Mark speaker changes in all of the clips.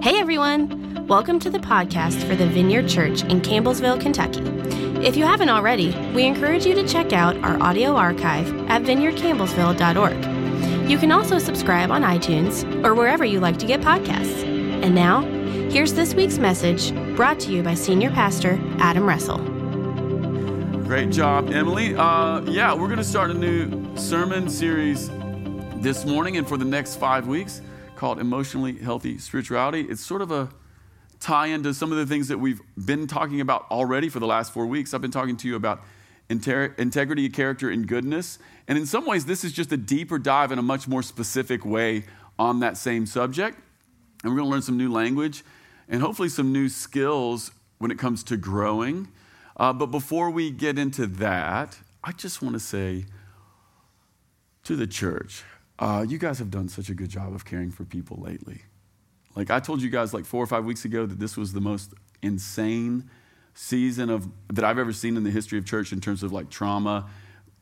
Speaker 1: Hey everyone! Welcome to the podcast for the Vineyard Church in Campbellsville, Kentucky. If you haven't already, we encourage you to check out our audio archive at vineyardcampbellsville.org. You can also subscribe on iTunes or wherever you like to get podcasts. And now, here's this week's message brought to you by Senior Pastor Adam Russell.
Speaker 2: Great job, Emily. Uh, yeah, we're going to start a new sermon series this morning and for the next five weeks called Emotionally Healthy Spirituality. It's sort of a tie into some of the things that we've been talking about already for the last four weeks. I've been talking to you about inter- integrity, character, and goodness. And in some ways, this is just a deeper dive in a much more specific way on that same subject. And we're going to learn some new language and hopefully some new skills when it comes to growing uh, but before we get into that, I just want to say to the church, uh, you guys have done such a good job of caring for people lately. Like I told you guys like four or five weeks ago that this was the most insane season of that I've ever seen in the history of church in terms of like trauma,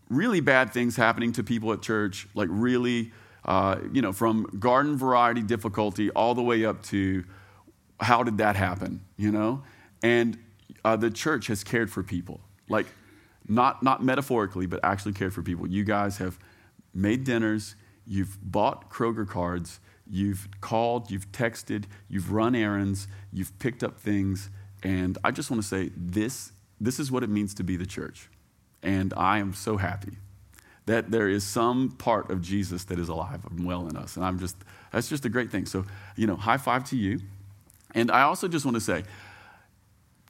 Speaker 2: really bad things happening to people at church, like really, uh, you know, from garden variety difficulty all the way up to how did that happen, you know? And uh, the church has cared for people. Like, not, not metaphorically, but actually cared for people. You guys have made dinners, you've bought Kroger cards, you've called, you've texted, you've run errands, you've picked up things. And I just want to say this, this is what it means to be the church. And I am so happy that there is some part of Jesus that is alive and well in us. And I'm just, that's just a great thing. So, you know, high five to you. And I also just want to say,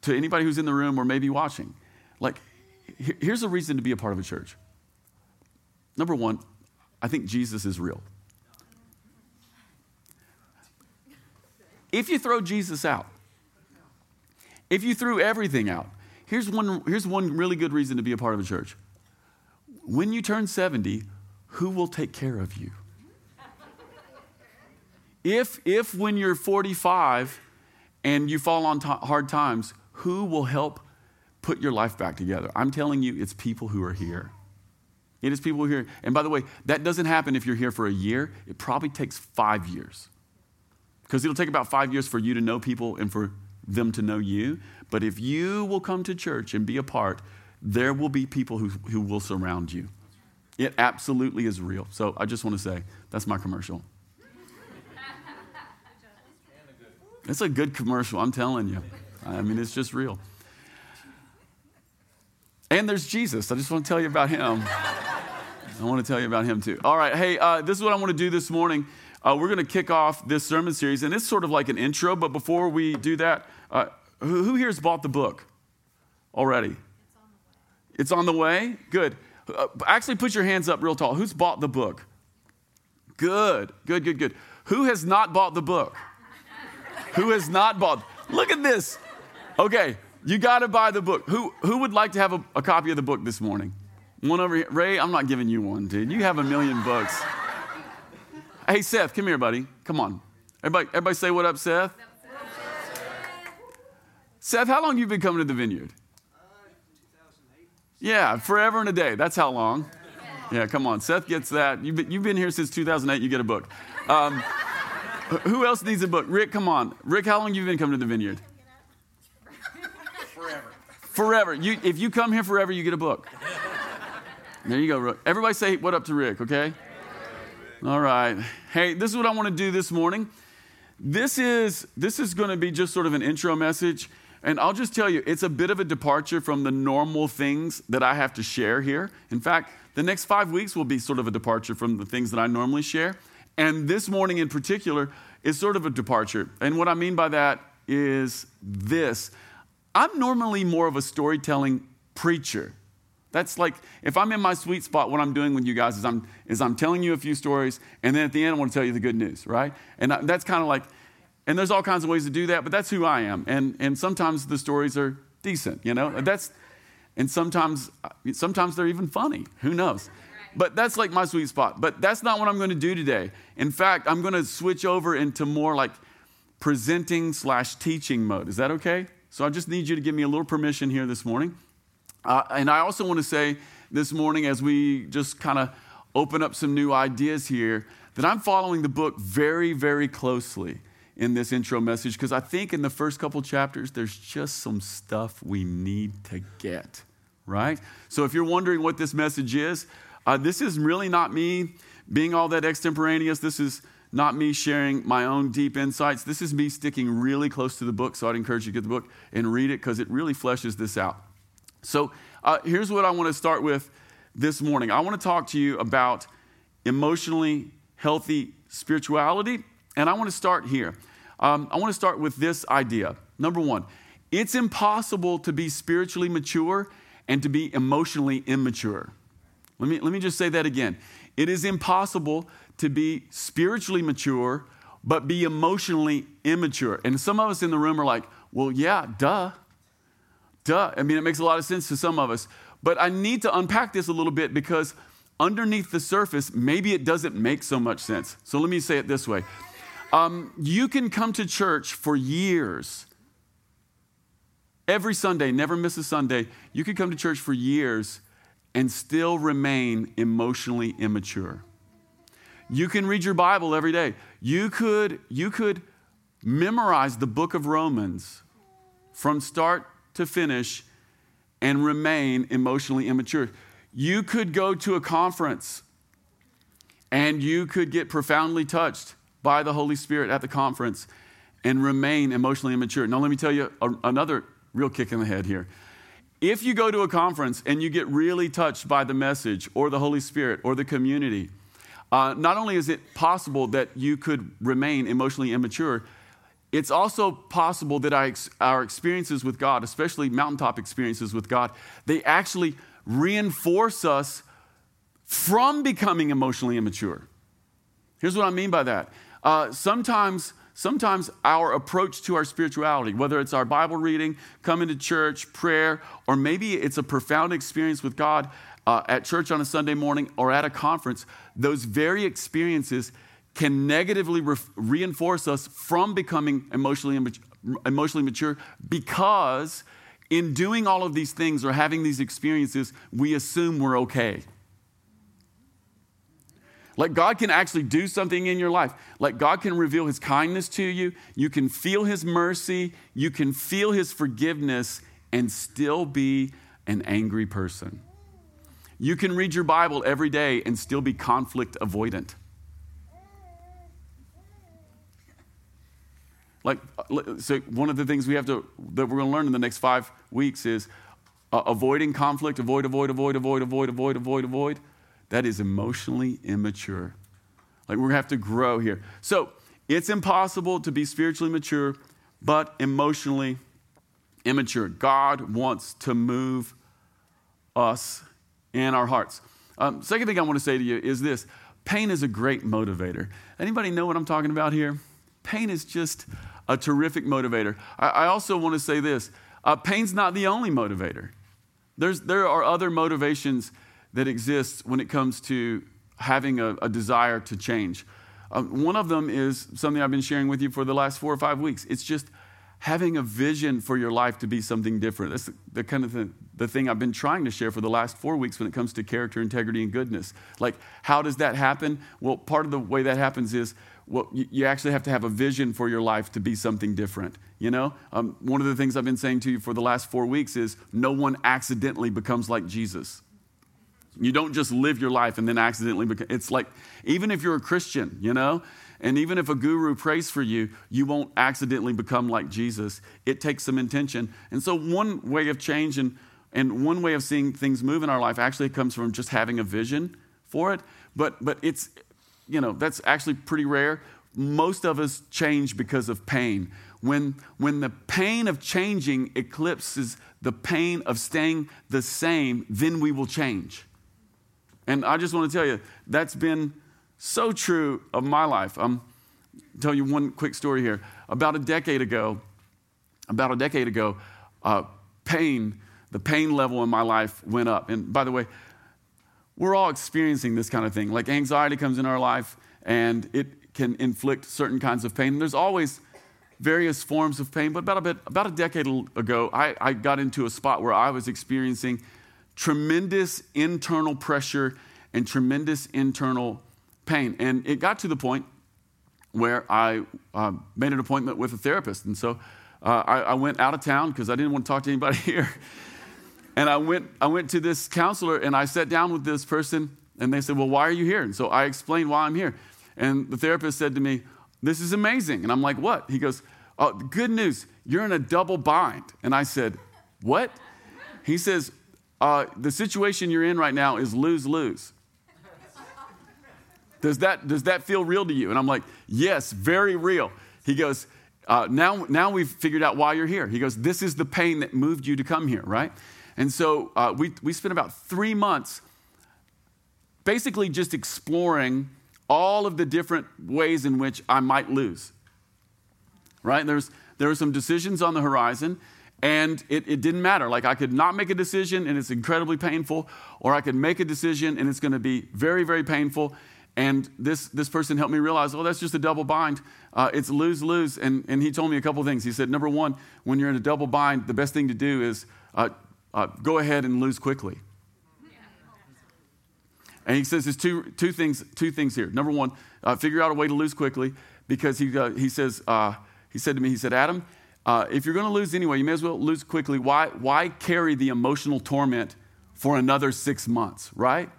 Speaker 2: to anybody who's in the room or maybe watching, like, here's a reason to be a part of a church. Number one, I think Jesus is real. If you throw Jesus out, if you threw everything out, here's one, here's one really good reason to be a part of a church. When you turn 70, who will take care of you? If, if when you're 45 and you fall on t- hard times, who will help put your life back together? I'm telling you, it's people who are here. It is people here. And by the way, that doesn't happen if you're here for a year. It probably takes five years. Because it'll take about five years for you to know people and for them to know you. But if you will come to church and be a part, there will be people who, who will surround you. It absolutely is real. So I just want to say that's my commercial. It's a good commercial, I'm telling you. I mean, it's just real. And there's Jesus. I just want to tell you about him. I want to tell you about him too. All right, hey, uh, this is what I want to do this morning. Uh, we're going to kick off this sermon series, and it's sort of like an intro, but before we do that, uh, who, who here has bought the book already? It's on the way? It's on the way? Good. Uh, actually, put your hands up real tall. Who's bought the book? Good, good, good, good. Who has not bought the book? Who has not bought? Look at this. Okay, you got to buy the book. Who, who would like to have a, a, copy of the book this morning? One over here. Ray, I'm not giving you one, dude. You have a million books. Hey, Seth, come here, buddy. Come on. Everybody, everybody say what up, Seth? Seth, how long you been coming to the vineyard? Yeah, forever and a day. That's how long. Yeah, come on. Seth gets that. You've been, you've been here since 2008. You get a book. Um, who else needs a book? Rick, come on. Rick, how long you been coming to the vineyard? Forever. Forever. You, if you come here forever, you get a book. There you go, Rick. Everybody say what up to Rick, okay? All right. Hey, this is what I want to do this morning. This is this is going to be just sort of an intro message, and I'll just tell you, it's a bit of a departure from the normal things that I have to share here. In fact, the next five weeks will be sort of a departure from the things that I normally share. And this morning in particular is sort of a departure. And what I mean by that is this I'm normally more of a storytelling preacher. That's like if I'm in my sweet spot, what I'm doing with you guys is I'm is I'm telling you a few stories, and then at the end I want to tell you the good news, right? And that's kind of like, and there's all kinds of ways to do that, but that's who I am. And and sometimes the stories are decent, you know. That's and sometimes sometimes they're even funny. Who knows? But that's like my sweet spot. But that's not what I'm going to do today. In fact, I'm going to switch over into more like presenting slash teaching mode. Is that okay? So I just need you to give me a little permission here this morning. Uh, and I also want to say this morning, as we just kind of open up some new ideas here, that I'm following the book very, very closely. in this intro message because I think in the first couple chapters, there's just some stuff we need to get, right? So if you're wondering what this message is, uh, this is really not me being all that extemporaneous. This is not me sharing my own deep insights. This is me sticking really close to the book. So I'd encourage you to get the book and read it because it really fleshes this out. So uh, here's what I want to start with this morning. I want to talk to you about emotionally healthy spirituality, and I want to start here. Um, I want to start with this idea. Number one, it's impossible to be spiritually mature and to be emotionally immature. Let me, let me just say that again. It is impossible to be spiritually mature but be emotionally immature. And some of us in the room are like, well, yeah, duh. Duh. I mean, it makes a lot of sense to some of us. But I need to unpack this a little bit because underneath the surface, maybe it doesn't make so much sense. So let me say it this way um, You can come to church for years. Every Sunday, never miss a Sunday. You could come to church for years and still remain emotionally immature. You can read your Bible every day. You could, you could memorize the book of Romans from start to finish and remain emotionally immature. You could go to a conference and you could get profoundly touched by the Holy Spirit at the conference and remain emotionally immature. Now, let me tell you a, another real kick in the head here. If you go to a conference and you get really touched by the message or the Holy Spirit or the community, uh, not only is it possible that you could remain emotionally immature, it's also possible that our, experiences with God, especially mountaintop experiences with God, they actually reinforce us from becoming emotionally immature. Here's what I mean by that. Uh, sometimes, sometimes our approach to our spirituality, whether it's our Bible reading, coming to church, prayer, or maybe it's a profound experience with God uh, at church on a Sunday morning or at a conference, those very experiences can negatively re- reinforce us from becoming emotionally, emotionally mature because in doing all of these things or having these experiences, we assume we're okay. Like God can actually do something in your life. Like God can reveal his kindness to you. You can feel his mercy. You can feel his forgiveness and still be an angry person. You can read your Bible every day and still be conflict avoidant. Like, so one of the things we have to, that we're going to learn in the next five weeks is uh, avoiding conflict, avoid, avoid, avoid, avoid, avoid, avoid, avoid, avoid. That is emotionally immature. Like, we're going to have to grow here. So, it's impossible to be spiritually mature, but emotionally immature. God wants to move us in our hearts. Um, second thing I want to say to you is this pain is a great motivator. Anybody know what I'm talking about here? Pain is just a terrific motivator. I, I also want to say this uh, pain's not the only motivator. There's, there are other motivations that exist when it comes to having a, a desire to change. Um, one of them is something I've been sharing with you for the last four or five weeks. It's just having a vision for your life to be something different. That's the, the kind of the, the thing I've been trying to share for the last four weeks when it comes to character, integrity, and goodness. Like, how does that happen? Well, part of the way that happens is well, you, actually have to have a vision for your life to be something different. You know, um, one of the things I've been saying to you for the last four weeks is no one accidentally becomes like Jesus. You don't just live your life and then accidentally become. It's like even if you're a Christian, you know, and even if a guru prays for you, you won't accidentally become like Jesus. It takes some intention. And so, one way of change and, and one way of seeing things move in our life actually comes from just having a vision for it. But, but it's, you know, that's actually pretty rare. Most of us change because of pain. When, when the pain of changing eclipses the pain of staying the same, then we will change. And I just want to tell you, that's been so true of my life. I'm tell you one quick story here. About a decade ago, about a decade ago, uh, pain, the pain level in my life went up. And by the way, we're all experiencing this kind of thing. Like anxiety comes in our life and it can inflict certain kinds of pain. There's always various forms of pain, but about a, bit, about a decade ago, I, I got into a spot where I was experiencing tremendous internal pressure and tremendous internal pain. And it got to the point where I uh, made an appointment with a therapist. And so uh, I, I, went out of town because I didn't want to talk to anybody here. And I went, I went to this counselor and I sat down with this person and they said, Well, why are you here? And so I explained why I'm here. And the therapist said to me, This is amazing. And I'm like, What? He goes, Oh, good news. You're in a double bind. And I said, What? He says, uh, The situation you're in right now is lose lose. Does that, does that feel real to you? And I'm like, Yes, very real. He goes, uh, now, now we've figured out why you're here. He goes, This is the pain that moved you to come here, right? And so uh, we, we spent about three months basically just exploring all of the different ways in which I might lose, right? There's, there were some decisions on the horizon, and it, it didn't matter. Like, I could not make a decision and it's incredibly painful, or I could make a decision and it's going to be very, very painful. And this, this person helped me realize, oh, that's just a double bind. Uh, it's lose lose. And, and he told me a couple things. He said, number one, when you're in a double bind, the best thing to do is uh, uh, go ahead and lose quickly. And he says there's two, two, things, two things here. Number one, uh, figure out a way to lose quickly because he, uh, he says, uh, he said to me, he said, Adam, if you're going to lose anyway, you may as well lose quickly. Why, why carry the emotional torment for another six months, right?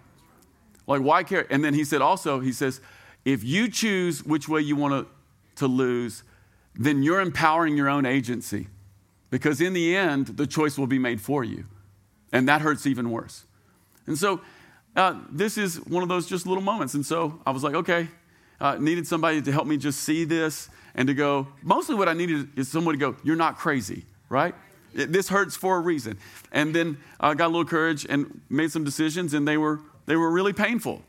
Speaker 2: Like, why care? And then he said also, he says, if you choose which way you want to, to lose, then you're empowering your own agency. Because in the end, the choice will be made for you. And that hurts even worse. And so, uh, this is one of those just little moments. And so I was like, okay, uh, needed somebody to help me just see this and to go, mostly what I needed is someone to go, you're not crazy, right? It, this hurts for a reason. And then I uh, got a little courage and made some decisions, and they were they were really painful.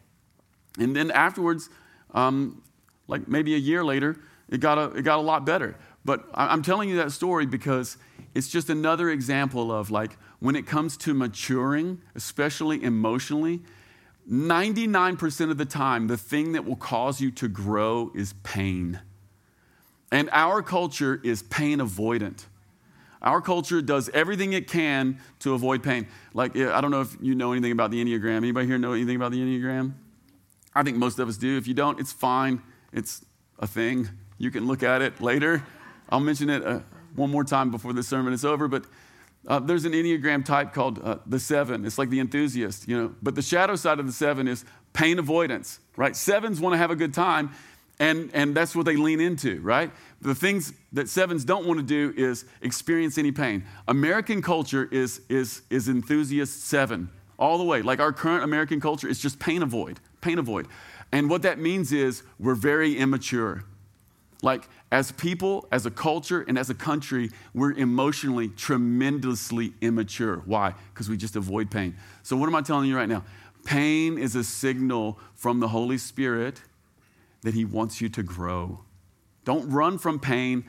Speaker 2: And then afterwards, um, like maybe a year later, it got a, it got a lot better. But I'm telling you that story because it's just another example of like when it comes to maturing, especially emotionally, 99% of the time, the thing that will cause you to grow is pain. And our culture is pain avoidant. Our culture does everything it can to avoid pain. Like, I don't know if you know anything about the Enneagram. Anybody here know anything about the Enneagram? I think most of us do. If you don't, it's fine. It's a thing. You can look at it later. I'll mention it uh, one more time before the sermon is over. But uh, there's an Enneagram type called uh, the seven. It's like the enthusiast, you know. But the shadow side of the seven is pain avoidance, right? Sevens want to have a good time, and, and that's what they lean into, right? The things that sevens don't want to do is experience any pain. American culture is, is, is enthusiast seven all the way. Like our current American culture is just pain avoid, pain avoid. And what that means is we're very immature. Like as people, as a culture, and as a country, we're emotionally tremendously immature. Why? Because we just avoid pain. So, what am I telling you right now? Pain is a signal from the Holy Spirit that He wants you to grow. Don't run from pain.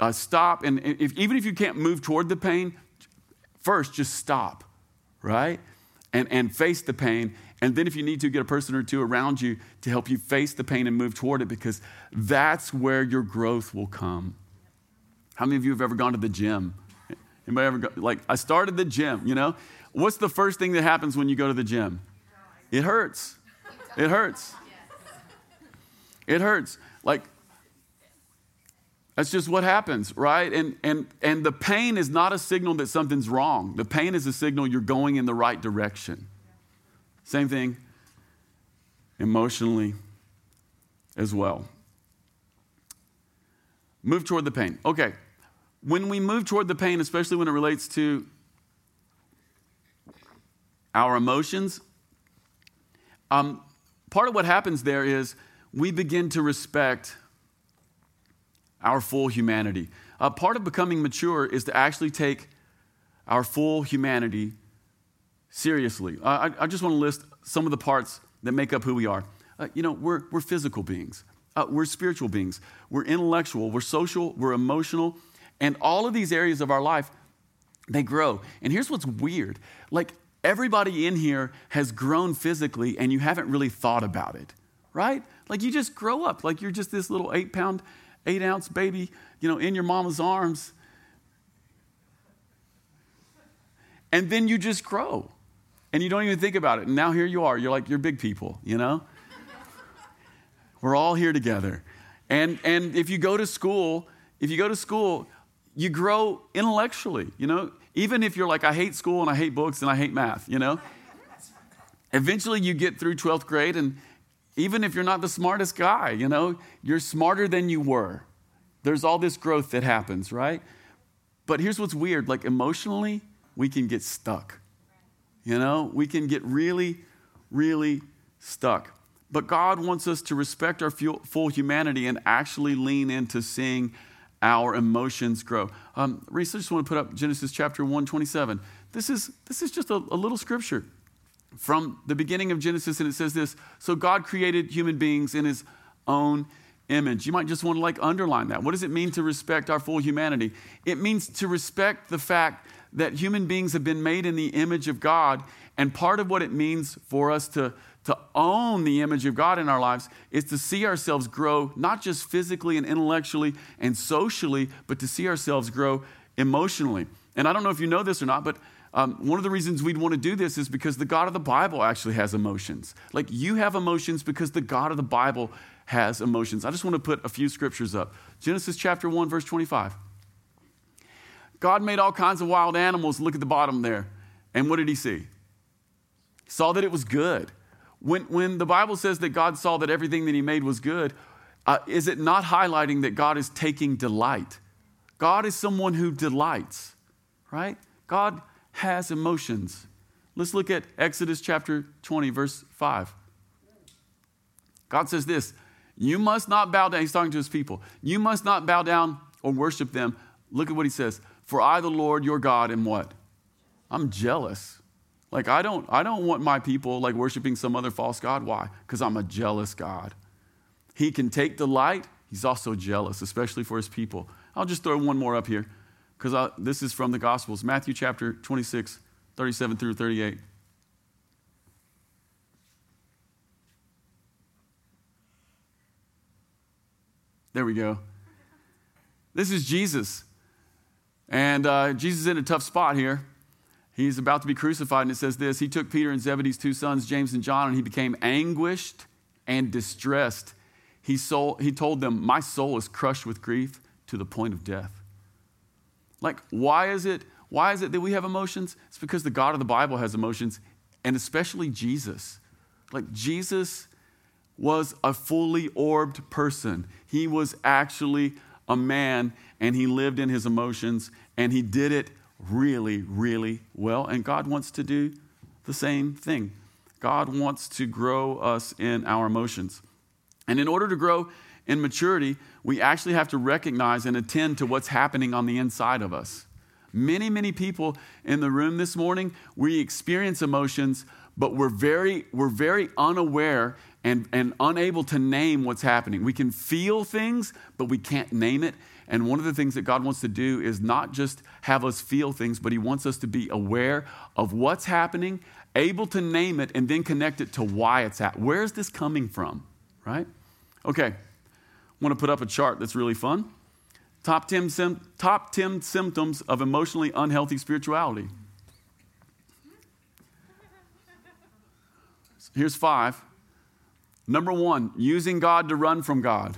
Speaker 2: Uh, stop. And if, even if you can't move toward the pain, first just stop, right? And, and face the pain. And then, if you need to, get a person or two around you to help you face the pain and move toward it because that's where your growth will come. How many of you have ever gone to the gym? Anybody ever go? Like, I started the gym, you know? What's the first thing that happens when you go to the gym? It hurts. It hurts. It hurts. Like, that's just what happens, right? And, and, and the pain is not a signal that something's wrong. The pain is a signal you're going in the right direction. Same thing emotionally as well. Move toward the pain. Okay. When we move toward the pain, especially when it relates to our emotions, um, part of what happens there is we begin to respect our full humanity. Uh, part of becoming mature is to actually take our full humanity seriously. I, I, just want to list some of the parts that make up who we are. Uh, you know, we're, we're physical beings, uh, we're spiritual beings, we're intellectual, we're social, we're emotional, and all of these areas of our life, they grow. And here's what's weird like, everybody in here has grown physically, and you haven't really thought about it, right? Like, you just grow up, like, you're just this little eight pound, eight ounce baby, you know, in your mama's arms. And then you just grow and you don't even think about it. And now here you are. You're like, you're big people, you know? We're all here together. And, and if you go to school, if you go to school, you grow intellectually, you know? Even if you're like, I hate school and I hate books and I hate math, you know? Eventually you get through 12th grade, and even if you're not the smartest guy, you know, you're smarter than you were. There's all this growth that happens, right? But here's what's weird like emotionally, we can get stuck. You know, we can get really, really stuck. But God wants us to respect our full humanity and actually lean into seeing our emotions grow. Um, Reese, I just want to put up Genesis chapter 127. This is, this is just a, a little scripture from the beginning of Genesis, and it says this So God created human beings in his own image. You might just want to like underline that. What does it mean to respect our full humanity? It means to respect the fact that human beings have been made in the image of God, and part of what it means for us to to own the image of God in our lives is to see ourselves grow, not just physically and intellectually and socially, but to see ourselves grow emotionally. And I don't know if you know this or not, but um, one of the reasons we'd want to do this is because the God of the Bible actually has emotions. Like you have emotions because the God of the Bible has emotions. I just want to put a few scriptures up. Genesis chapter 1, verse 25. God made all kinds of wild animals. Look at the bottom there. And what did he see? He saw that it was good. When, when the Bible says that God saw that everything that He made was good, uh, is it not highlighting that God is taking delight? God is someone who delights, right? God has emotions. Let's look at Exodus chapter 20, verse 5. God says this You must not bow down. He's talking to his people. You must not bow down or worship them. Look at what he says. For I, the Lord your God, am what? I'm jealous. Like I don't I don't want my people like worshiping some other false god. Why? Because I'm a jealous God. He can take delight. He's also jealous, especially for his people. I'll just throw one more up here because this is from the Gospels Matthew chapter 26, 37 through 38. There we go. This is Jesus. And uh, Jesus is in a tough spot here. He's about to be crucified, and it says this He took Peter and Zebedee's two sons, James and John, and he became anguished and distressed. He, soul, he told them, My soul is crushed with grief to the point of death. Like, why is it? Why is it that we have emotions? It's because the God of the Bible has emotions, and especially Jesus. Like, Jesus was a fully orbed person. He was actually a man, and he lived in his emotions, and he did it really, really well. And God wants to do the same thing. God wants to grow us in our emotions. And in order to grow in maturity, we actually have to recognize and attend to what's happening on the inside of us. Many, many people in the room this morning, we experience emotions, but we're very, we're very unaware and, and unable to name what's happening. We can feel things, but we can't name it. And one of the things that God wants to do is not just have us feel things, but He wants us to be aware of what's happening, able to name it, and then connect it to why it's at. Where is this coming from? Right? Okay. I want to put up a chart that's really fun. Top 10, sim- top 10 symptoms of emotionally unhealthy spirituality. Here's five. Number one, using God to run from God.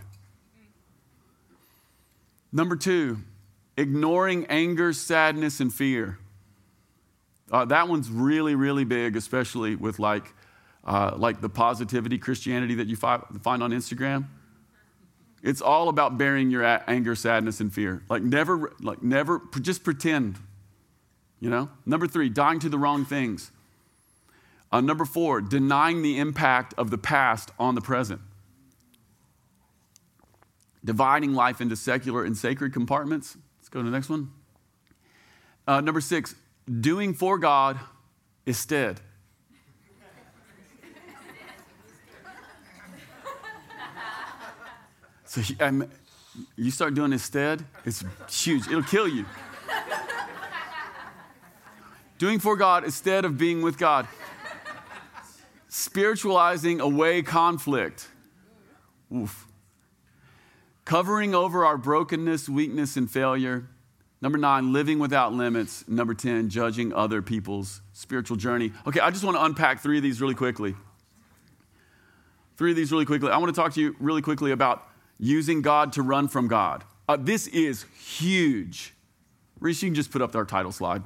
Speaker 2: Number two, ignoring anger, sadness, and fear. Uh, that one's really, really big, especially with like, uh, like the positivity Christianity that you fi- find on Instagram. It's all about burying your anger, sadness, and fear. Like never, like never, just pretend. You know. Number three, dying to the wrong things. Uh, number four, denying the impact of the past on the present dividing life into secular and sacred compartments. Let's go to the next one. Uh, number six, doing for God instead. So um, you start doing instead, it's huge. It'll kill you. doing for God instead of being with God. Spiritualizing away conflict. Oof covering over our brokenness, weakness, and failure. Number nine, living without limits. Number 10, judging other people's spiritual journey. Okay, I just want to unpack three of these really quickly. Three of these really quickly. I want to talk to you really quickly about using God to run from God. Uh, this is huge. Reese, you can just put up our title slide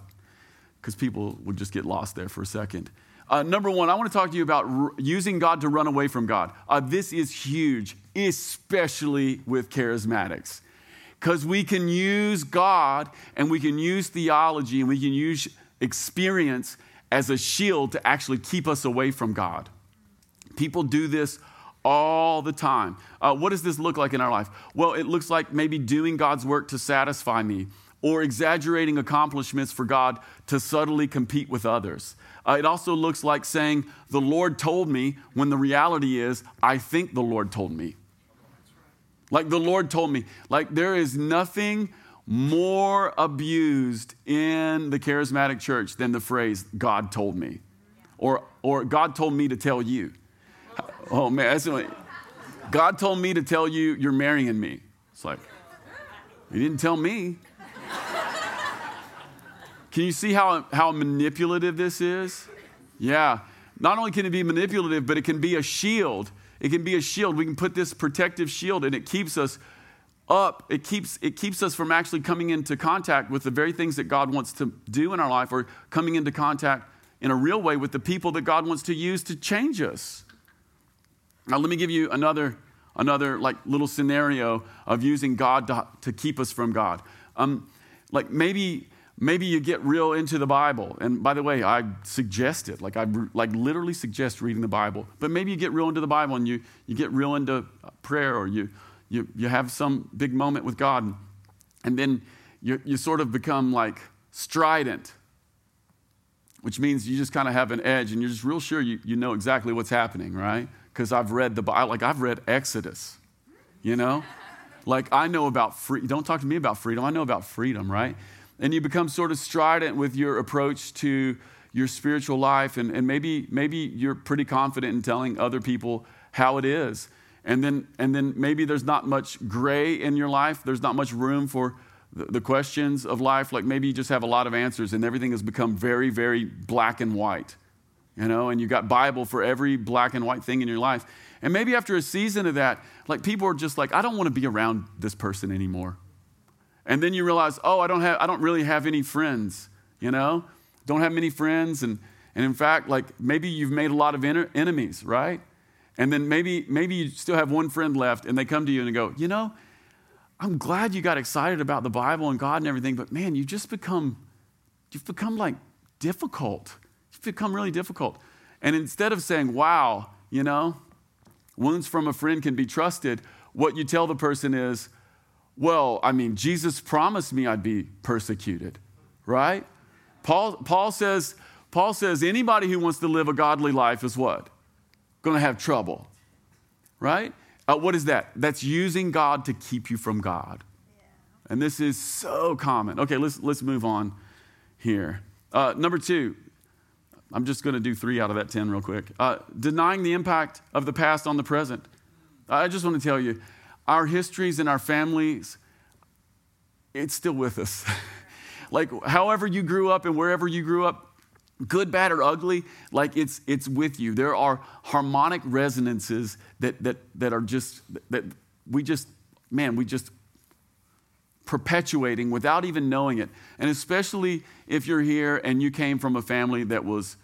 Speaker 2: because people would just get lost there for a second. Uh, number one, I want to talk to you about r- using God to run away from God. Uh, this is huge, especially with charismatics, because we can use God and we can use theology and we can use experience as a shield to actually keep us away from God. People do this all the time. Uh, what does this look like in our life? Well, it looks like maybe doing God's work to satisfy me or exaggerating accomplishments for God to subtly compete with others. Uh, it also looks like saying, The Lord told me, when the reality is, I think the Lord told me. Like the Lord told me. Like there is nothing more abused in the charismatic church than the phrase, God told me. Or, or God told me to tell you. Oh man, that's what, God told me to tell you you're marrying me. It's like, He didn't tell me. Can you see how, how manipulative this is? Yeah. Not only can it be manipulative, but it can be a shield. It can be a shield. We can put this protective shield and it keeps us up. It keeps, it keeps us from actually coming into contact with the very things that God wants to do in our life or coming into contact in a real way with the people that God wants to use to change us. Now, let me give you another, another like little scenario of using God to, to keep us from God. Um, like maybe maybe you get real into the bible. And by the way i suggest it. Like i like literally suggest reading the bible. But maybe you get real into the bible and you, you get real into uh, prayer or you, you, you have some big moment with god. And, and then you, you sort of become like strident which means you just kind of have an edge and you're just real sure you, you know exactly what's happening right? Because i've read the bible like i've read exodus you know? Like i know about free don't talk to me about freedom. I know about freedom right and you become sort of strident with your approach to your spiritual life and, and maybe maybe you're pretty confident in telling other people how it is. And then and then maybe there's not much gray in your life. There's not much room for the, questions of life. Like maybe you just have a lot of answers and everything has become very very black and white you know and you got bible for every black and white thing in your life. And maybe after a season of that like people are just like i don't want to be around this person anymore and then you realize, oh, I don't have, I don't really have any friends, you know? Don't have many friends. And, and in fact, like maybe you've made a lot of enemies, right? And then maybe, maybe you still have one friend left and they come to you and go, you know, I'm glad you got excited about the Bible and God and everything, but man, you just become, you've become like difficult. You've become really difficult. And instead of saying, wow, you know, wounds from a friend can be trusted, what you tell the person is, well, I mean, Jesus promised me I'd be persecuted, right? Paul, Paul says, Paul says anybody who wants to live a godly life is what? Going to have trouble, right? Uh, what is that? That's using God to keep you from God. And this is so common. Okay, let's, let's move on here. Uh, number two, I'm just going to do three out of that 10 real quick. Uh, denying the impact of the past on the present. I just want to tell you, our histories and our families, it's still with us. like, however you grew up and wherever you grew up, good, bad, or ugly, like it's, it's with you. There are harmonic resonances that, that, that are just, that we just, man, we just perpetuating without even knowing it. And especially if you're here and you came from a family that was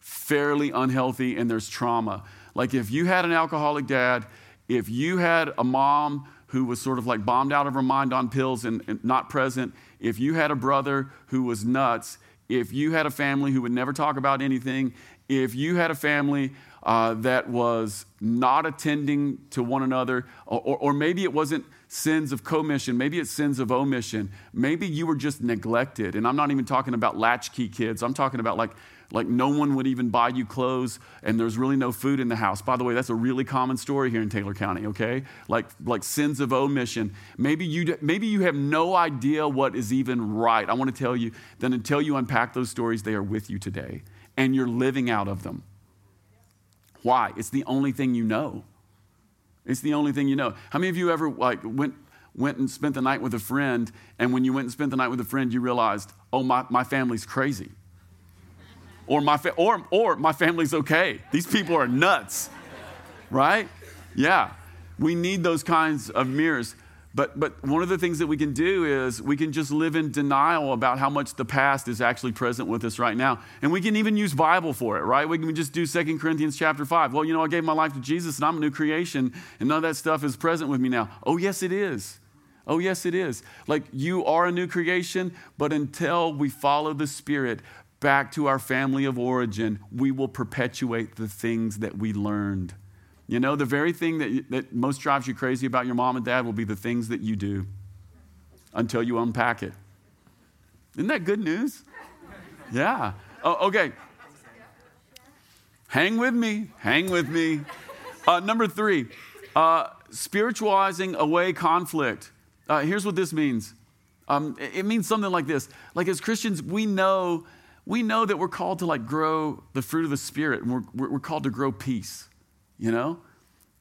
Speaker 2: fairly unhealthy and there's trauma. Like if you had an alcoholic dad if you had a mom who was sort of like bombed out of her mind on pills and, and, not present, if you had a brother who was nuts, if you had a family who would never talk about anything, if you had a family uh, that was not attending to one another, or, or maybe it wasn't sins of commission, maybe it's sins of omission, maybe you were just neglected. And I'm not even talking about latchkey kids, I'm talking about like like no one would even buy you clothes and there's really no food in the house. By the way that's a really common story here in taylor county okay? Like like sins of omission. Maybe you maybe you have no idea what is even right. I want to tell you that until you unpack those stories they are with you today and you're living out of them. Why? It's the only thing you know. It's the only thing you know. How many of you ever like went went and spent the night with a friend and when you went and spent the night with a friend you realized oh my, my family's crazy or my, fa- or, or my family's okay. These people are nuts, right? Yeah. We need those kinds of mirrors. But, but one of the things that we can do is we can just live in denial about how much the past is actually present with us right now. And we can even use Bible for it, right? We can just do 2 Corinthians chapter 5. Well, you know, I gave my life to Jesus and I'm a new creation and none of that stuff is present with me now. Oh, yes, it is. Oh, yes, it is. Like you are a new creation, but until we follow the Spirit back to our family of origin, we will perpetuate the things that we learned. You know, the very thing that, that most drives you crazy about your mom and dad will be the things that you do until you unpack it. Isn't that good news? Yeah. Oh, okay. Hang with me. Hang with me. Uh, number three, uh, spiritualizing away conflict. Uh, here's what this means. Um, it means something like this. Like as Christians, we know we know that we're called to like grow the fruit of the spirit, and we're, we're called to grow peace you know?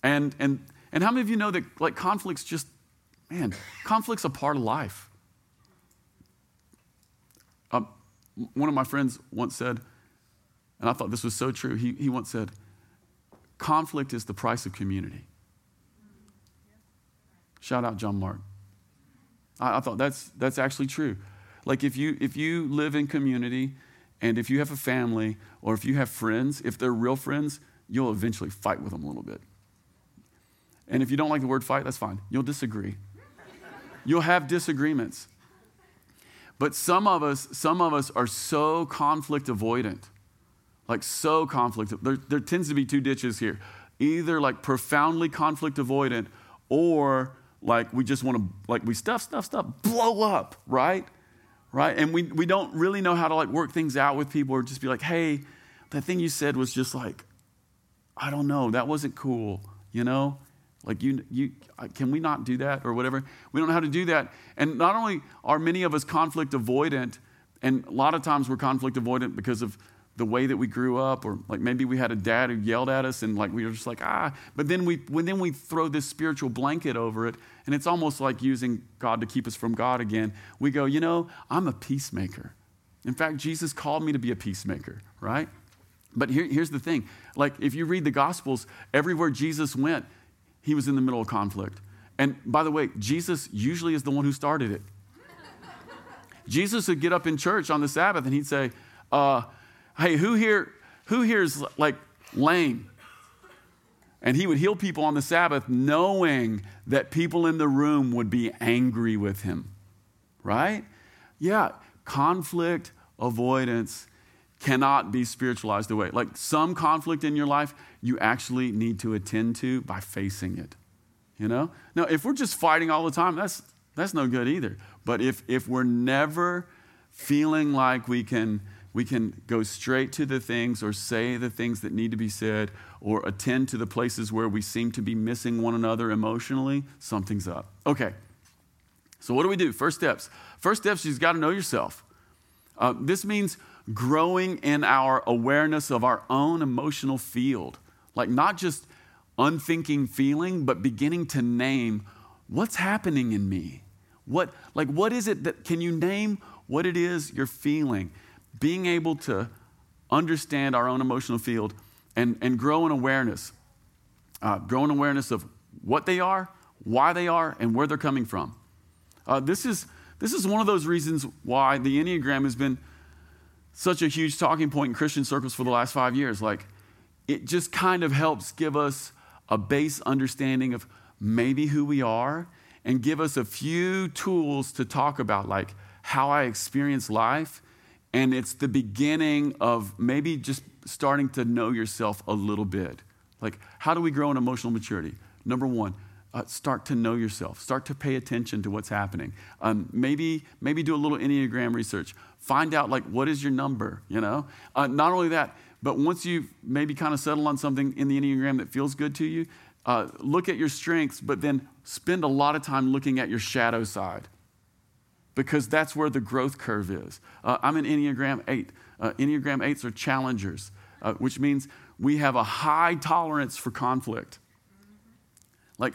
Speaker 2: And, and, and how many of you know that like conflicts just, man, conflict's a part of life. Um, one of my friends once said, and I thought this was so true, he, he once said, conflict is the price of community. Shout out John Mark. I, I thought that's, that's actually true. Like if you, if you live in community and if you have a family or if you have friends, if they're real friends, you'll eventually fight with them a little bit. And if you don't like the word fight, that's fine. You'll disagree. You'll have disagreements. But some of us, some of us are so conflict avoidant. Like so conflict. There, there tends to be two ditches here. Either like profoundly conflict avoidant or like we just want to like we stuff, stuff, stuff, blow up, right? Right? And we, we don't really know how to like work things out with people or just be like, hey, that thing you said was just like I don't know, that wasn't cool, you know? Like, you, you, can we not do that or whatever? We don't know how to do that. And not only are many of us conflict avoidant, and a lot of times we're conflict avoidant because of the way that we grew up, or like maybe we had a dad who yelled at us and like we were just like, ah. But then we, when then we throw this spiritual blanket over it, and it's almost like using God to keep us from God again. We go, you know, I'm a peacemaker. In fact, Jesus called me to be a peacemaker, right? But here, here's the thing like, if you read the Gospels, everywhere Jesus went, he was in the middle of conflict. And by the way, Jesus usually is the one who started it. Jesus would get up in church on the Sabbath and he'd say, uh, Hey, who here, who here is like lame? And he would heal people on the Sabbath knowing that people in the room would be angry with him. Right? Yeah, conflict avoidance cannot be spiritualized away. Like some conflict in your life, you actually need to attend to by facing it. You know? Now, if we're just fighting all the time, that's that's no good either. But if if we're never feeling like we can we can go straight to the things or say the things that need to be said or attend to the places where we seem to be missing one another emotionally, something's up. Okay. So what do we do? First steps. First steps, you've got to know yourself. Uh, this means growing in our awareness of our own emotional field. Like, not just unthinking feeling, but beginning to name what's happening in me. What, like, what is it that, can you name what it is you're feeling? Being able to understand our own emotional field and, and grow in awareness. Uh, grow in awareness of what they are, why they are, and where they're coming from. Uh, this, is, this is one of those reasons why the Enneagram has been such a huge talking point in Christian circles for the last five years. Like, it just kind of helps give us a base understanding of maybe who we are and give us a few tools to talk about, like how I experience life. And it's the beginning of maybe just starting to know yourself a little bit. Like, how do we grow in emotional maturity? Number one, uh, start to know yourself. Start to pay attention to what's happening. Um, maybe, maybe do a little Enneagram research. Find out like what is your number, you know? Uh, not only that, but once you've maybe kind of settle on something in the Enneagram that feels good to you, uh, look at your strengths, but then spend a lot of time looking at your shadow side because that's where the growth curve is. Uh, I'm an Enneagram 8. Uh, Enneagram 8s are challengers, uh, which means we have a high tolerance for conflict. Like,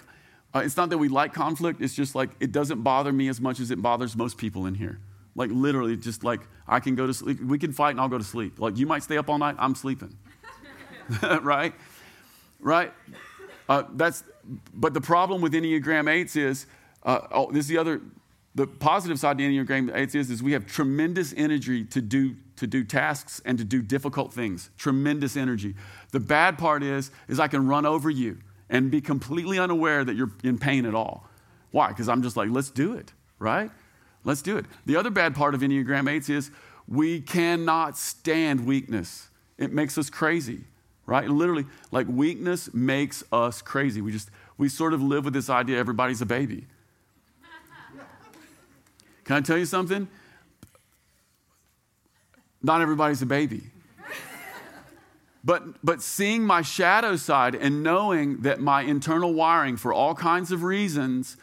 Speaker 2: uh, it's not that we like conflict, it's just like it doesn't bother me as much as it bothers most people in here. Like literally, just like I can go to sleep. We can fight and I'll go to sleep. Like you might stay up all night, I'm sleeping. right? Right? Uh, that's, but the problem with Enneagram 8s is, uh, oh, this is the other, the positive side to Enneagram 8s is, is we have tremendous energy to do, to do tasks and to do difficult things. Tremendous energy. The bad part is, is I can run over you and be completely unaware that you're in pain at all. Why? Because I'm just like, let's do it, right? Let's do it. The other bad part of Enneagram 8s is we cannot stand weakness. It makes us crazy, right? Literally, like weakness makes us crazy. We just, we sort of live with this idea everybody's a baby. Can I tell you something? Not everybody's a baby. But, but seeing my shadow side and knowing that my internal wiring, for all kinds of reasons,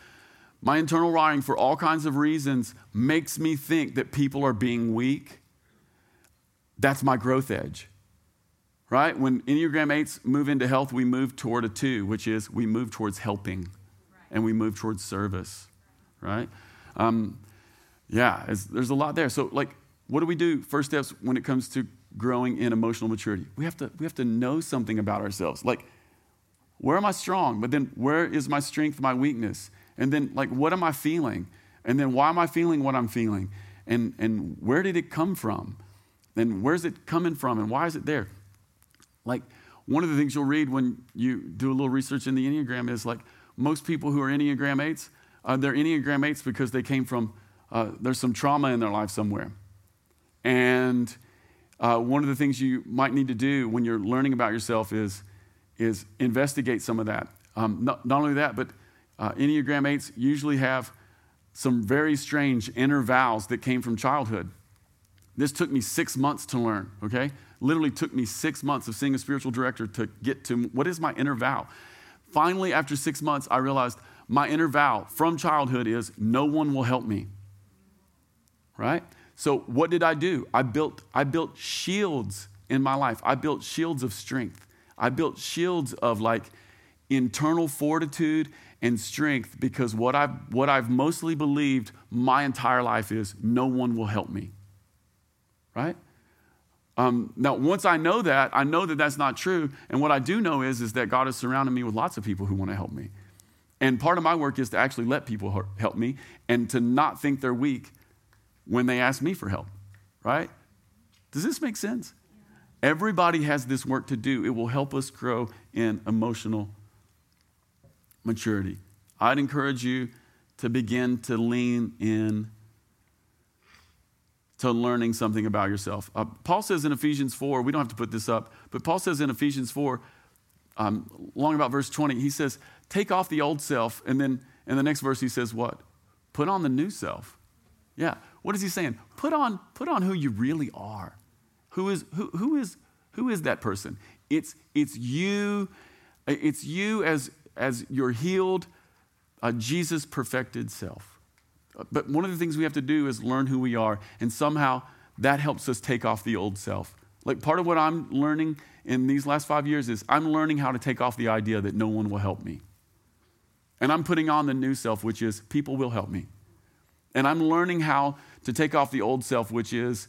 Speaker 2: my internal wiring, for all kinds of reasons, makes me think that people are being weak. That's my growth edge. Right? When Enneagram 8s move into health, we move toward a 2, which is we move towards helping and we move towards service. Right? Um, yeah, there's a lot there. So, like, what do we do? First steps when it comes to growing in emotional maturity. We have to, we have to know something about ourselves. Like, where am I strong? But then, where is my strength, my weakness? And then, like, what am I feeling? And then, why am I feeling what I'm feeling? And, and where did it come from? And where's it coming from? And why is it there? Like, one of the things you'll read when you do a little research in the Enneagram is like most people who are Enneagram 8s, uh, they're Enneagram 8s because they came from, uh, there's some trauma in their life somewhere. And uh, one of the things you might need to do when you're learning about yourself is, is investigate some of that. Um, not, not only that, but uh, Enneagram 8s usually have some very strange inner vows that came from childhood. This took me six months to learn, okay? Literally took me six months of seeing a spiritual director to get to what is my inner vow. Finally, after six months, I realized my inner vow from childhood is no one will help me, right? So, what did I do? I built, I built shields in my life. I built shields of strength. I built shields of like internal fortitude and strength because what I've, what I've mostly believed my entire life is no one will help me. Right? Um, now, once I know that, I know that that's not true. And what I do know is, is that God has surrounded me with lots of people who want to help me. And part of my work is to actually let people help me and to not think they're weak when they ask me for help. Right? Does this make sense? Everybody has this work to do. It will help us grow in emotional maturity. I'd encourage you to begin to lean in to learning something about yourself. Uh, Paul says in Ephesians 4, we don't have to put this up, but Paul says in Ephesians 4, um, long about verse 20, he says, Take off the old self. And then in the next verse, he says, What? Put on the new self. Yeah. What is he saying? Put on, put on who you really are. Who is, who, who is, who is that person? It's, it's you. It's you as, as your healed, uh, Jesus perfected self. But one of the things we have to do is learn who we are, and somehow that helps us take off the old self. Like part of what I'm learning in these last five years is I'm learning how to take off the idea that no one will help me. And I'm putting on the new self, which is people will help me. And I'm learning how to take off the old self, which is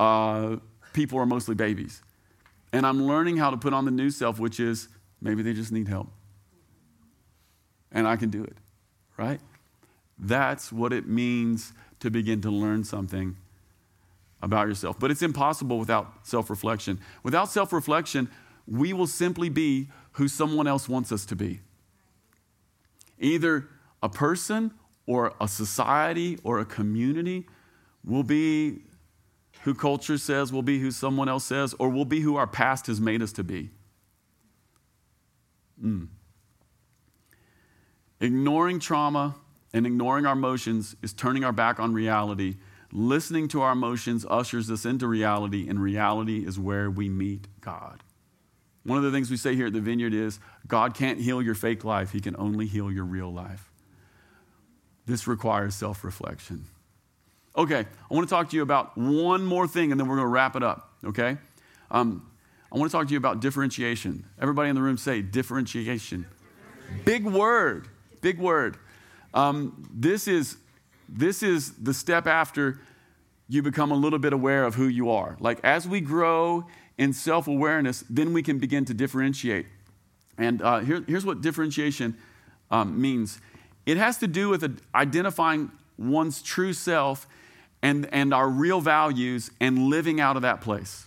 Speaker 2: uh, people are mostly babies. And I'm learning how to put on the new self, which is maybe they just need help and I can do it, right? That's what it means to begin to learn something about yourself. But it's impossible without self reflection. Without self reflection, we will simply be who someone else wants us to be. Either a person or a society or a community will be who culture says, will be who someone else says, or will be who our past has made us to be. Mm. Ignoring trauma and ignoring our emotions is turning our back on reality. Listening to our emotions ushers us into reality, and reality is where we meet God. One of the things we say here at the Vineyard is God can't heal your fake life, He can only heal your real life. This requires self reflection. Okay, I want to talk to you about one more thing and then we're going to wrap it up, okay? Um, I want to talk to you about differentiation. Everybody in the room say differentiation. Big word. Big word. Um, this, is, this is the step after you become a little bit aware of who you are. Like as we grow in self awareness, then we can begin to differentiate. And uh, here, here's what differentiation um, means it has to do with identifying one's true self and, and our real values and living out of that place.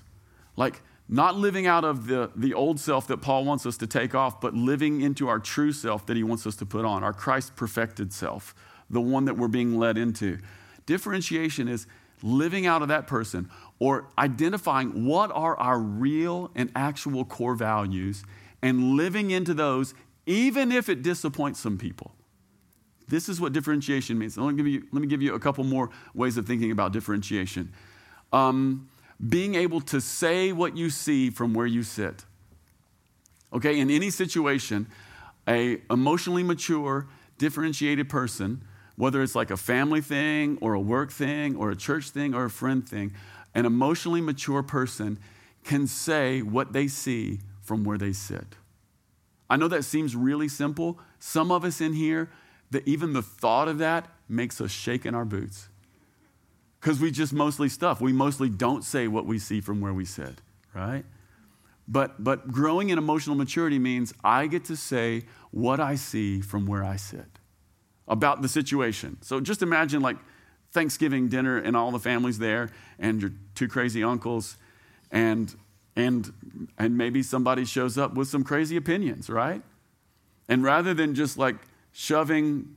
Speaker 2: Like, not living out of the, the old self that Paul wants us to take off, but living into our true self that he wants us to put on, our Christ perfected self, the one that we're being led into. Differentiation is living out of that person or identifying what are our real and actual core values and living into those, even if it disappoints some people. This is what differentiation means. Let me give you, let me give you a couple more ways of thinking about differentiation. Um, being able to say what you see from where you sit. Okay, in any situation, a emotionally mature, differentiated person, whether it's like a family thing or a work thing or a church thing or a friend thing, an emotionally mature person can say what they see from where they sit. I know that seems really simple. Some of us in here, that even the thought of that makes us shake in our boots. Because we just mostly stuff. We mostly don't say what we see from where we sit, right? But, but growing in emotional maturity means I get to say what I see from where I sit about the situation. So just imagine like Thanksgiving dinner and all the families there and your two crazy uncles and and and maybe somebody shows up with some crazy opinions, right? And rather than just like shoving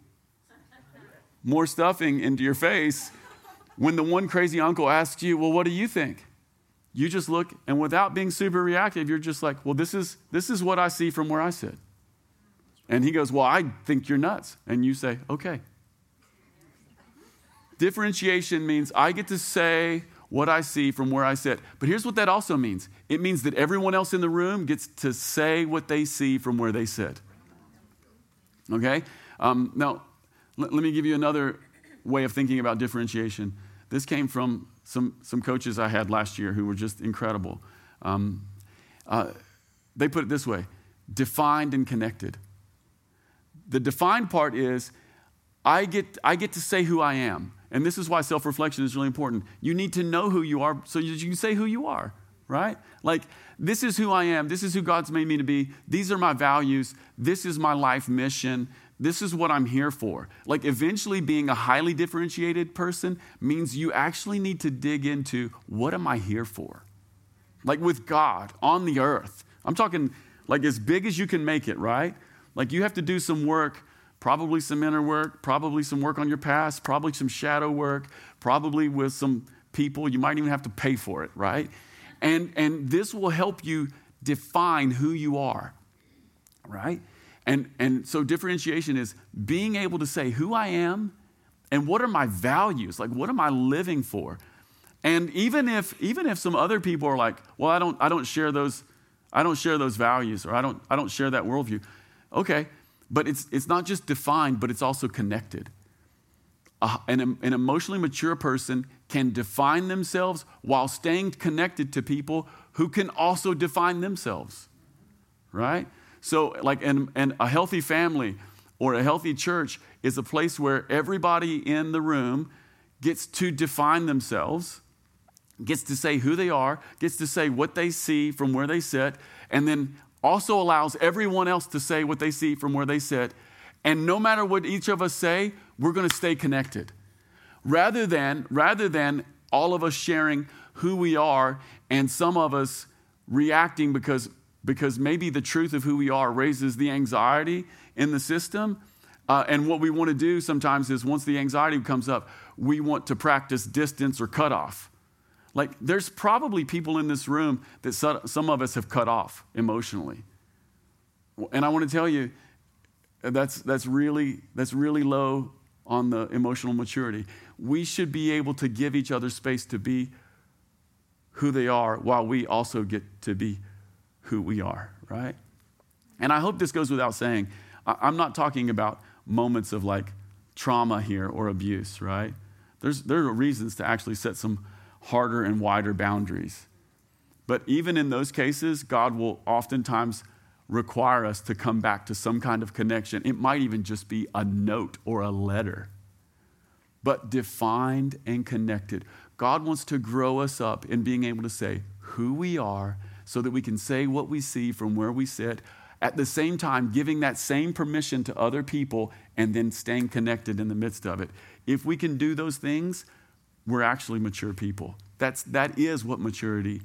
Speaker 2: more stuffing into your face, when the one crazy uncle asks you, "Well, what do you think?" You just look and without being super reactive, you're just like, "Well, this is this is what I see from where I sit." And he goes, "Well, I think you're nuts." And you say, "Okay." Differentiation means I get to say what I see from where I sit. But here's what that also means it means that everyone else in the room gets to say what they see from where they sit. Okay? Um, now, let, let me give you another way of thinking about differentiation. This came from some, some coaches I had last year who were just incredible. Um, uh, they put it this way defined and connected. The defined part is I get, I get to say who I am. And this is why self reflection is really important. You need to know who you are so that you can say who you are, right? Like, this is who I am. This is who God's made me to be. These are my values. This is my life mission. This is what I'm here for. Like, eventually, being a highly differentiated person means you actually need to dig into what am I here for? Like, with God on the earth. I'm talking like as big as you can make it, right? Like, you have to do some work probably some inner work, probably some work on your past, probably some shadow work, probably with some people. You might even have to pay for it, right? And, and this will help you define who you are, right? And, and so differentiation is being able to say who I am and what are my values? Like, what am I living for? And even if, even if some other people are like, well, I don't, I don't share those, I don't share those values or I don't, I don't share that worldview. Okay, but it's, it's not just defined, but it's also connected. An, an emotionally mature person can define themselves while staying connected to people who can also define themselves, right? So, like, and, and a healthy family or a healthy church is a place where everybody in the room gets to define themselves, gets to say who they are, gets to say what they see from where they sit, and then also allows everyone else to say what they see from where they sit. And no matter what each of us say, we're going to stay connected. Rather than, rather than all of us sharing who we are and some of us reacting because, because maybe the truth of who we are raises the anxiety in the system. Uh, and what we want to do sometimes is once the anxiety comes up, we want to practice distance or cutoff. Like, there's probably people in this room that some of us have cut off emotionally. And I want to tell you, that's, that's, really, that's really low on the emotional maturity. We should be able to give each other space to be who they are while we also get to be who we are, right? And I hope this goes without saying. I'm not talking about moments of like trauma here or abuse, right? There's, there are reasons to actually set some harder and wider boundaries. But even in those cases, God will oftentimes require us to come back to some kind of connection. It might even just be a note or a letter, but defined and connected. God wants to grow us up in being able to say who we are so that we can say what we see from where we sit at the same time giving that same permission to other people and then staying connected in the midst of it. If we can do those things, we're actually mature people. That's, that is what maturity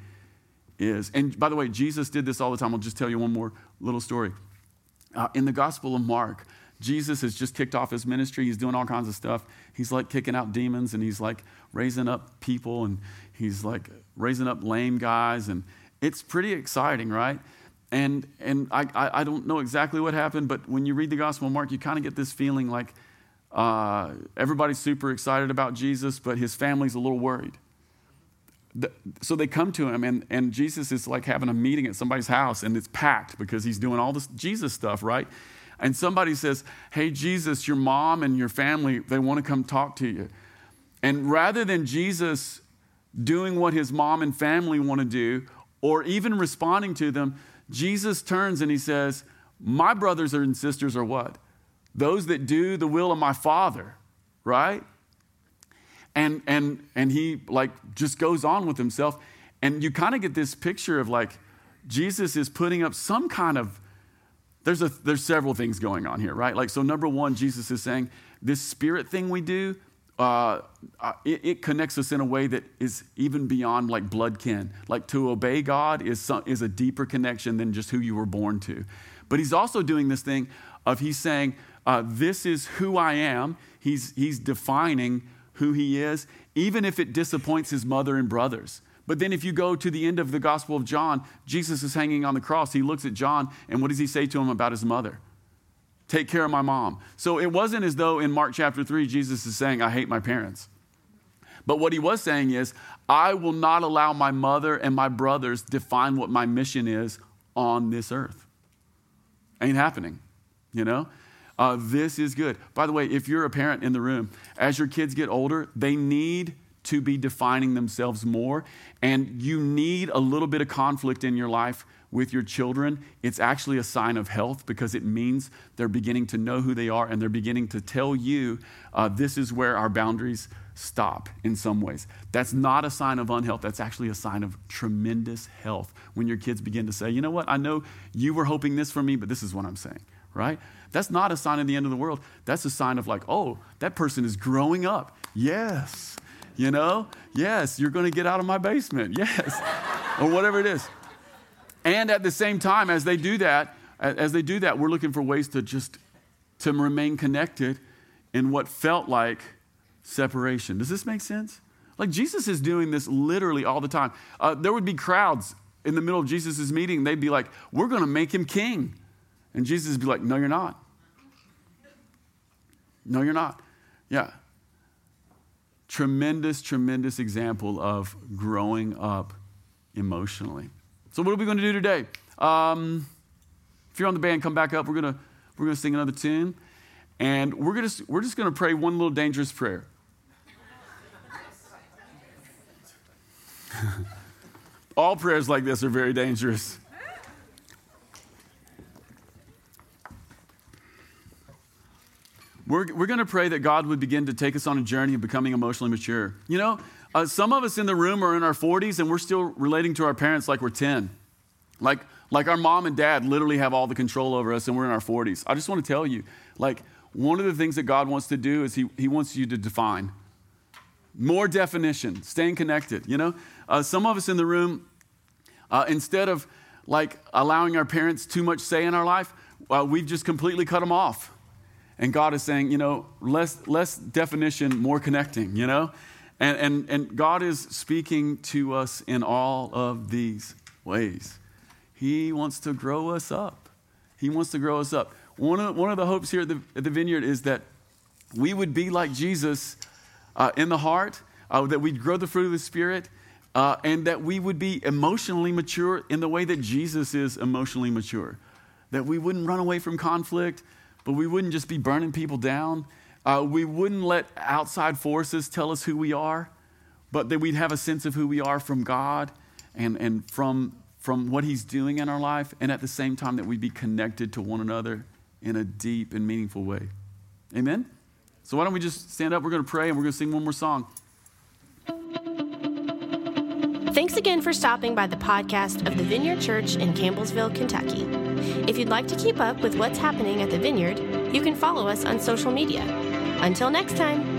Speaker 2: is. And by the way, Jesus did this all the time. I'll just tell you one more little story. Uh, in the Gospel of Mark, Jesus has just kicked off his ministry. He's doing all kinds of stuff. He's like kicking out demons and he's like raising up people and he's like raising up lame guys. And it's pretty exciting, right? And, and I, I, I don't know exactly what happened, but when you read the Gospel of Mark, you kind of get this feeling like uh, everybody's super excited about Jesus, but his family's a little worried. The, so they come to him, and, and Jesus is like having a meeting at somebody's house, and it's packed because he's doing all this Jesus stuff, right? And somebody says, Hey, Jesus, your mom and your family, they want to come talk to you. And rather than Jesus doing what his mom and family want to do, or even responding to them, Jesus turns and he says, My brothers and sisters are what? Those that do the will of my Father, right? And, and, and he like just goes on with himself. And you kind of get this picture of like Jesus is putting up some kind of there's, a, there's several things going on here, right? Like, so number one, Jesus is saying this spirit thing we do, uh, uh, it, it, connects us in a way that is even beyond like blood kin. Like to obey God is, some, is a deeper connection than just who you were born to. But he's also doing this thing of he's saying, uh, this is who I am. He's, he's defining who he is, even if it disappoints his mother and brothers. But then if you go to the end of the Gospel of John, Jesus is hanging on the cross. He looks at John, and what does he say to him about his mother? Take care of my mom. So it wasn't as though in Mark chapter 3, Jesus is saying, I hate my parents. But what he was saying is, I will not allow my mother and my brothers define what my mission is on this earth. Ain't happening, you know? Uh, this is good. By the way, if you're a parent in the room, as your kids get older, they need to be defining themselves more. And you need a little bit of conflict in your life with your children. It's actually a sign of health because it means they're beginning to know who they are and they're beginning to tell you uh, this is where our boundaries stop in some ways. That's not a sign of unhealth. That's actually a sign of tremendous health when your kids begin to say, you know what, I know you were hoping this for me, but this is what I'm saying, right? That's not a sign of the end of the world. That's a sign of like, oh, that person is growing up. Yes you know? Yes, you're going to get out of my basement. Yes. or whatever it is. And at the same time, as they do that, as they do that, we're looking for ways to just to remain connected in what felt like separation. Does this make sense? Like Jesus is doing this literally all the time. Uh, there would be crowds in the middle of Jesus' meeting. They'd be like, "We're going to make him king," and Jesus would be like, "No, you're not. No, you're not." Yeah, tremendous, tremendous example of growing up emotionally. So, what are we going to do today? Um, if you're on the band, come back up. We're going to we're going to sing another tune, and we're to we're just going to pray one little dangerous prayer. All prayers like this are very dangerous. We're, we're going to pray that God would begin to take us on a journey of becoming emotionally mature. You know, uh, some of us in the room are in our 40s and we're still relating to our parents like we're 10. Like, like our mom and dad literally have all the control over us and we're in our 40s. I just want to tell you, like, one of the things that God wants to do is He, he wants you to define. More definition, staying connected. You know, uh, some of us in the room, uh, instead of like allowing our parents too much say in our life, uh, we've just completely cut them off. And God is saying, you know, less, less definition, more connecting, you know? And, and, and God is speaking to us in all of these ways. He wants to grow us up. He wants to grow us up. One of, one of the hopes here at the, at the vineyard is that we would be like Jesus uh, in the heart, uh, that we'd grow the fruit of the Spirit, uh, and that we would be emotionally mature in the way that Jesus is emotionally mature. That we wouldn't run away from conflict, but we wouldn't just be burning people down. Uh, we wouldn't let outside forces tell us who we are, but that we'd have a sense of who we are from God and, and from, from what He's doing in our life, and at the same time that we'd be connected to one another in a deep and meaningful way. Amen? So, why don't we just stand up? We're going to pray and we're going to sing one more song.
Speaker 1: Thanks again for stopping by the podcast of the Vineyard Church in Campbellsville, Kentucky. If you'd like to keep up with what's happening at the Vineyard, you can follow us on social media. Until next time.